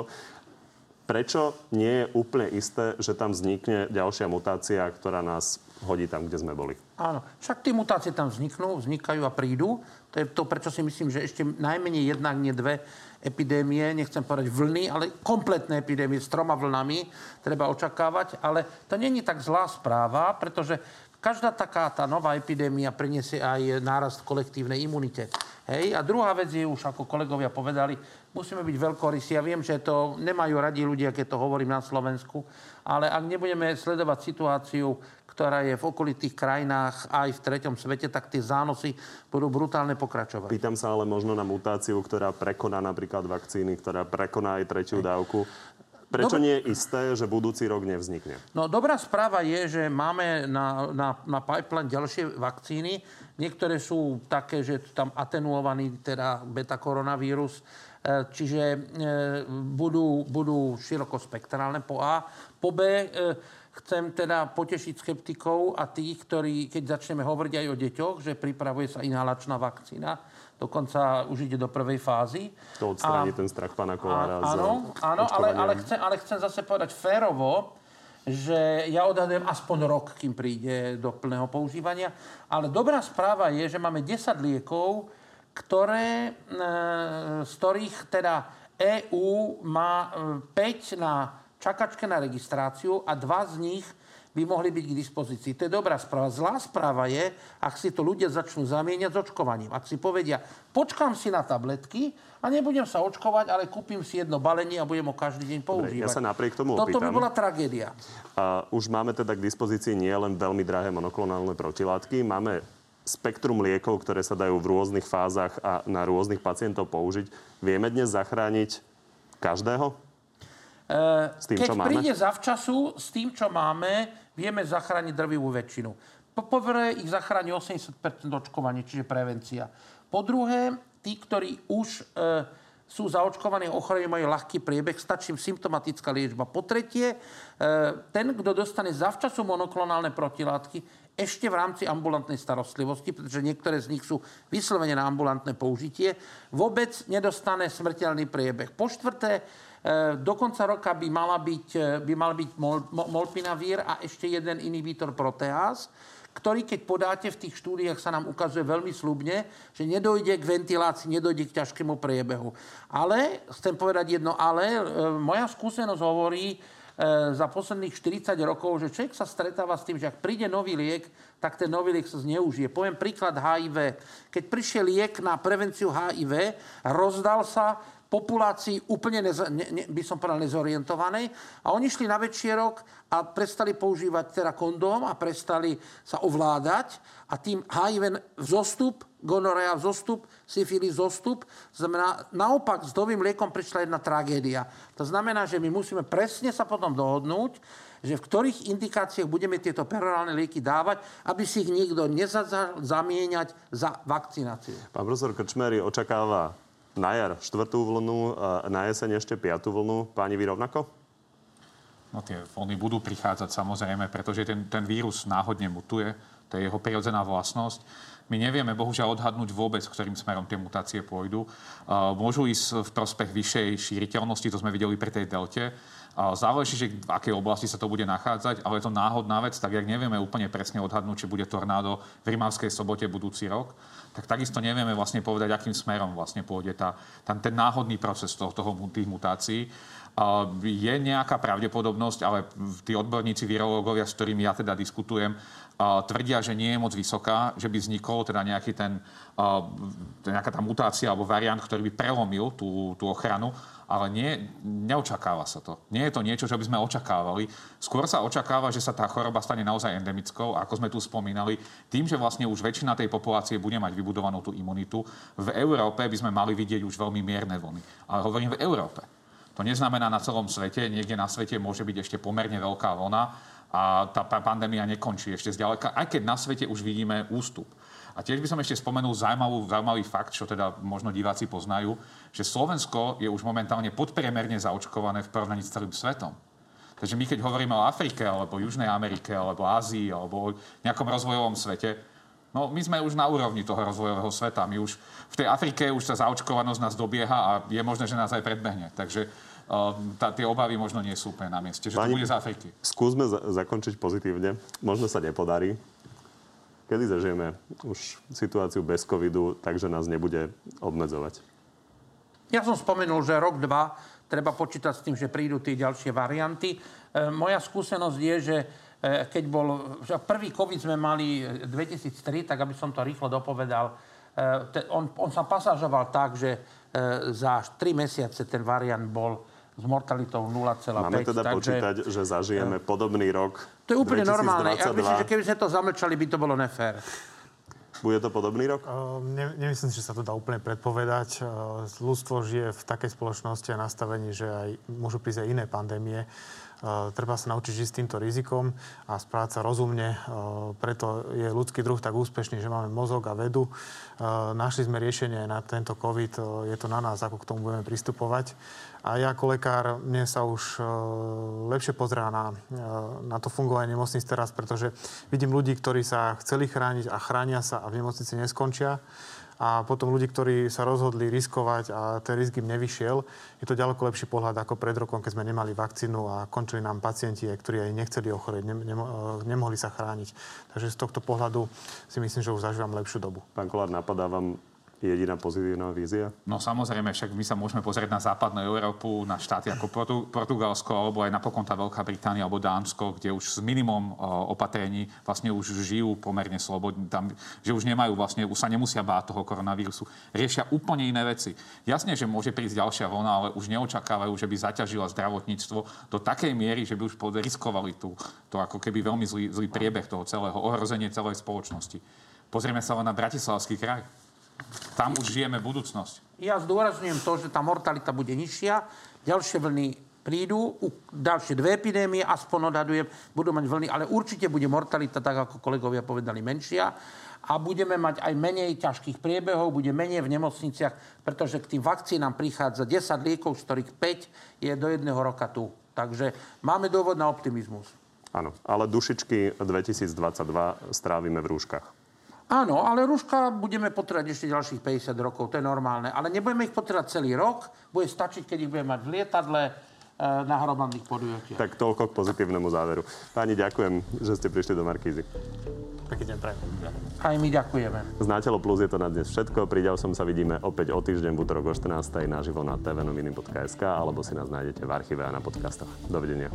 Prečo nie je úplne isté, že tam vznikne ďalšia mutácia, ktorá nás hodí tam, kde sme boli? Áno, však tie mutácie tam vzniknú, vznikajú a prídu. To je to, prečo si myslím, že ešte najmenej jedna, nie dve epidémie, nechcem povedať vlny, ale kompletné epidémie s troma vlnami treba očakávať. Ale to není tak zlá správa, pretože každá taká tá nová epidémia priniesie aj nárast kolektívnej imunite. Hej? A druhá vec je už, ako kolegovia povedali, musíme byť veľkorysí. Ja viem, že to nemajú radi ľudia, keď to hovorím na Slovensku, ale ak nebudeme sledovať situáciu, ktorá je v okolitých krajinách aj v treťom svete, tak tie zánosy budú brutálne pokračovať. Pýtam sa ale možno na mutáciu, ktorá prekoná napríklad vakcíny, ktorá prekoná aj tretiu dávku. Prečo Dobre. nie je isté, že budúci rok nevznikne? No dobrá správa je, že máme na, na, na pipeline ďalšie vakcíny. Niektoré sú také, že tam atenuovaný teda beta koronavírus, e, čiže e, budú, budú širokospektrálne po A. Po B e, chcem teda potešiť skeptikov a tých, ktorí, keď začneme hovoriť aj o deťoch, že pripravuje sa inhalačná vakcína, dokonca už ide do prvej fázy. To odstráni a, ten strach pána Kolára. Áno, áno ale, ale, chcem, ale chcem zase povedať férovo, že ja odhadujem aspoň rok, kým príde do plného používania. Ale dobrá správa je, že máme 10 liekov, ktoré, e, z ktorých teda EÚ má 5 e, na čakačke na registráciu a dva z nich by mohli byť k dispozícii. To je dobrá správa. Zlá správa je, ak si to ľudia začnú zamieňať s očkovaním. Ak si povedia, počkám si na tabletky a nebudem sa očkovať, ale kúpim si jedno balenie a budem ho každý deň používať. Dobre, ja sa napriek tomu Toto opýtam. by bola tragédia. A už máme teda k dispozícii nie len veľmi drahé monoklonálne protilátky, máme spektrum liekov, ktoré sa dajú v rôznych fázach a na rôznych pacientov použiť. Vieme dnes zachrániť každého? S tým, Keď čo máme? príde zavčasu, s tým, čo máme, vieme zachrániť drvivú väčšinu. Po prvé ich zachráni 80% očkovanie, čiže prevencia. Po druhé, tí, ktorí už e, sú zaočkovaní, ochorení, majú ľahký priebeh, stačí symptomatická liečba. Po tretie, e, ten, kto dostane zavčasu monoklonálne protilátky, ešte v rámci ambulantnej starostlivosti, pretože niektoré z nich sú vyslovene na ambulantné použitie, vôbec nedostane smrteľný priebeh. Po štvrté, do konca roka by, mala byť, e, by mal byť mol, molpinavír a ešte jeden inhibitor proteáz, ktorý, keď podáte v tých štúdiách, sa nám ukazuje veľmi slubne, že nedojde k ventilácii, nedojde k ťažkému priebehu. Ale, chcem povedať jedno ale, e, moja skúsenosť hovorí, za posledných 40 rokov, že človek sa stretáva s tým, že ak príde nový liek, tak ten nový liek sa zneužije. Poviem príklad HIV. Keď prišiel liek na prevenciu HIV, rozdal sa populácii úplne, neza, ne, ne, by som povedal, nezorientovanej. A oni šli na večierok a prestali používať teda kondóm a prestali sa ovládať. A tým HIV vzostup, gonorea vzostup, syfilis zostup. Znamená, naopak s novým liekom prišla jedna tragédia. To znamená, že my musíme presne sa potom dohodnúť, že v ktorých indikáciách budeme tieto perorálne lieky dávať, aby si ich nikto nezadzal zamieňať za vakcináciu. Pán profesor Krčmery očakáva na jar štvrtú vlnu, na jeseň ešte piatú vlnu. Páni, vy rovnako? No tie vlny budú prichádzať samozrejme, pretože ten, ten vírus náhodne mutuje. To je jeho prirodzená vlastnosť. My nevieme bohužiaľ odhadnúť vôbec, ktorým smerom tie mutácie pôjdu. Môžu ísť v prospech vyššej šíriteľnosti, to sme videli pri tej delte. Záleží, že v akej oblasti sa to bude nachádzať, ale je to náhodná vec, tak jak nevieme úplne presne odhadnúť, či bude tornádo v Rimavskej sobote budúci rok, tak takisto nevieme vlastne povedať, akým smerom vlastne pôjde tá, tam ten náhodný proces toho, toho tých mutácií. Je nejaká pravdepodobnosť, ale tí odborníci, virológovia, s ktorými ja teda diskutujem, tvrdia, že nie je moc vysoká, že by vznikol teda nejaký ten, nejaká tá mutácia alebo variant, ktorý by prelomil tú, tú ochranu ale nie, neočakáva sa to. Nie je to niečo, čo by sme očakávali. Skôr sa očakáva, že sa tá choroba stane naozaj endemickou, ako sme tu spomínali, tým, že vlastne už väčšina tej populácie bude mať vybudovanú tú imunitu. V Európe by sme mali vidieť už veľmi mierne vlny. Ale hovorím v Európe. To neznamená na celom svete. Niekde na svete môže byť ešte pomerne veľká vlna a tá pandémia nekončí ešte zďaleka, aj keď na svete už vidíme ústup. A tiež by som ešte spomenul zaujímavú, zaujímavý fakt, čo teda možno diváci poznajú, že Slovensko je už momentálne podpriemerne zaočkované v porovnaní s celým svetom. Takže my keď hovoríme o Afrike, alebo Južnej Amerike, alebo Ázii, alebo o nejakom rozvojovom svete, no my sme už na úrovni toho rozvojového sveta. My už v tej Afrike už tá zaočkovanosť nás dobieha a je možné, že nás aj predbehne. Takže ehm, tá, tie obavy možno nie sú úplne na mieste, že Pani, to bude z Afriky. Skúsme za- zakončiť pozitívne. Možno sa nepodarí. Kedy zažijeme už situáciu bez covidu, takže nás nebude obmedzovať? Ja som spomenul, že rok, dva treba počítať s tým, že prídu tie ďalšie varianty. E, moja skúsenosť je, že keď bol, prvý COVID sme mali 2003, tak aby som to rýchlo dopovedal, e, on, on sa pasážoval tak, že e, za 3 mesiace ten variant bol s mortalitou 0,5. Máme teda takže, počítať, že zažijeme podobný rok To je úplne 2022. normálne. Ja myslím, že keby sme to zamlčali, by to bolo nefér. Bude to podobný rok? Uh, ne, nemyslím si, že sa to dá úplne predpovedať. Uh, ľudstvo žije v takej spoločnosti a nastavení, že aj môžu prísť aj iné pandémie. Eh, treba sa naučiť žiť s týmto rizikom a správať sa rozumne. Eh, preto je ľudský druh tak úspešný, že máme mozog a vedu. Eh, našli sme riešenie na tento COVID. Je to na nás, ako k tomu budeme pristupovať. A ja ako lekár, mne sa už lepšie pozrá na, na to fungovanie nemocnic teraz, pretože vidím ľudí, ktorí sa chceli chrániť a chránia sa a v nemocnici neskončia a potom ľudí, ktorí sa rozhodli riskovať a ten risk im nevyšiel. Je to ďaleko lepší pohľad ako pred rokom, keď sme nemali vakcínu a končili nám pacienti, ktorí aj nechceli ochorieť, ne, nemohli sa chrániť. Takže z tohto pohľadu si myslím, že už zažívam lepšiu dobu. Pán Kolár, napadá vám jediná pozitívna vízia? No samozrejme, však my sa môžeme pozrieť na západnú Európu, na štáty ako Portu- Portugalsko, alebo aj napokon tá Veľká Británia alebo Dánsko, kde už s minimum opatrení vlastne už žijú pomerne slobodne, tam, že už nemajú vlastne, už sa nemusia báť toho koronavírusu. Riešia úplne iné veci. Jasne, že môže prísť ďalšia vlna, ale už neočakávajú, že by zaťažila zdravotníctvo do takej miery, že by už riskovali tú, to ako keby veľmi zlý, zlý priebeh toho celého, ohrozenie celej spoločnosti. Pozrieme sa len na Bratislavský kraj. Tam už žijeme budúcnosť. Ja zdôrazňujem to, že tá mortalita bude nižšia. Ďalšie vlny prídu, ďalšie dve epidémie, aspoň odhadujem, budú mať vlny, ale určite bude mortalita, tak ako kolegovia povedali, menšia a budeme mať aj menej ťažkých priebehov, bude menej v nemocniciach, pretože k tým vakcínám prichádza 10 liekov, z ktorých 5 je do jedného roka tu. Takže máme dôvod na optimizmus. Áno, ale dušičky 2022 strávime v rúškach. Áno, ale rúška budeme potrebovať ešte ďalších 50 rokov, to je normálne. Ale nebudeme ich potrebovať celý rok, bude stačiť, keď ich budeme mať v lietadle, eh, na hromadných podujatiach. Tak toľko k pozitívnemu záveru. Páni, ďakujem, že ste prišli do Markízy. Pekný deň prajem. Aj my ďakujeme. Z Plus je to na dnes všetko. Pri som sa vidíme opäť o týždeň v útorok o 14. naživo na tvnoviny.sk alebo si nás nájdete v archíve a na podcastoch. Dovidenia.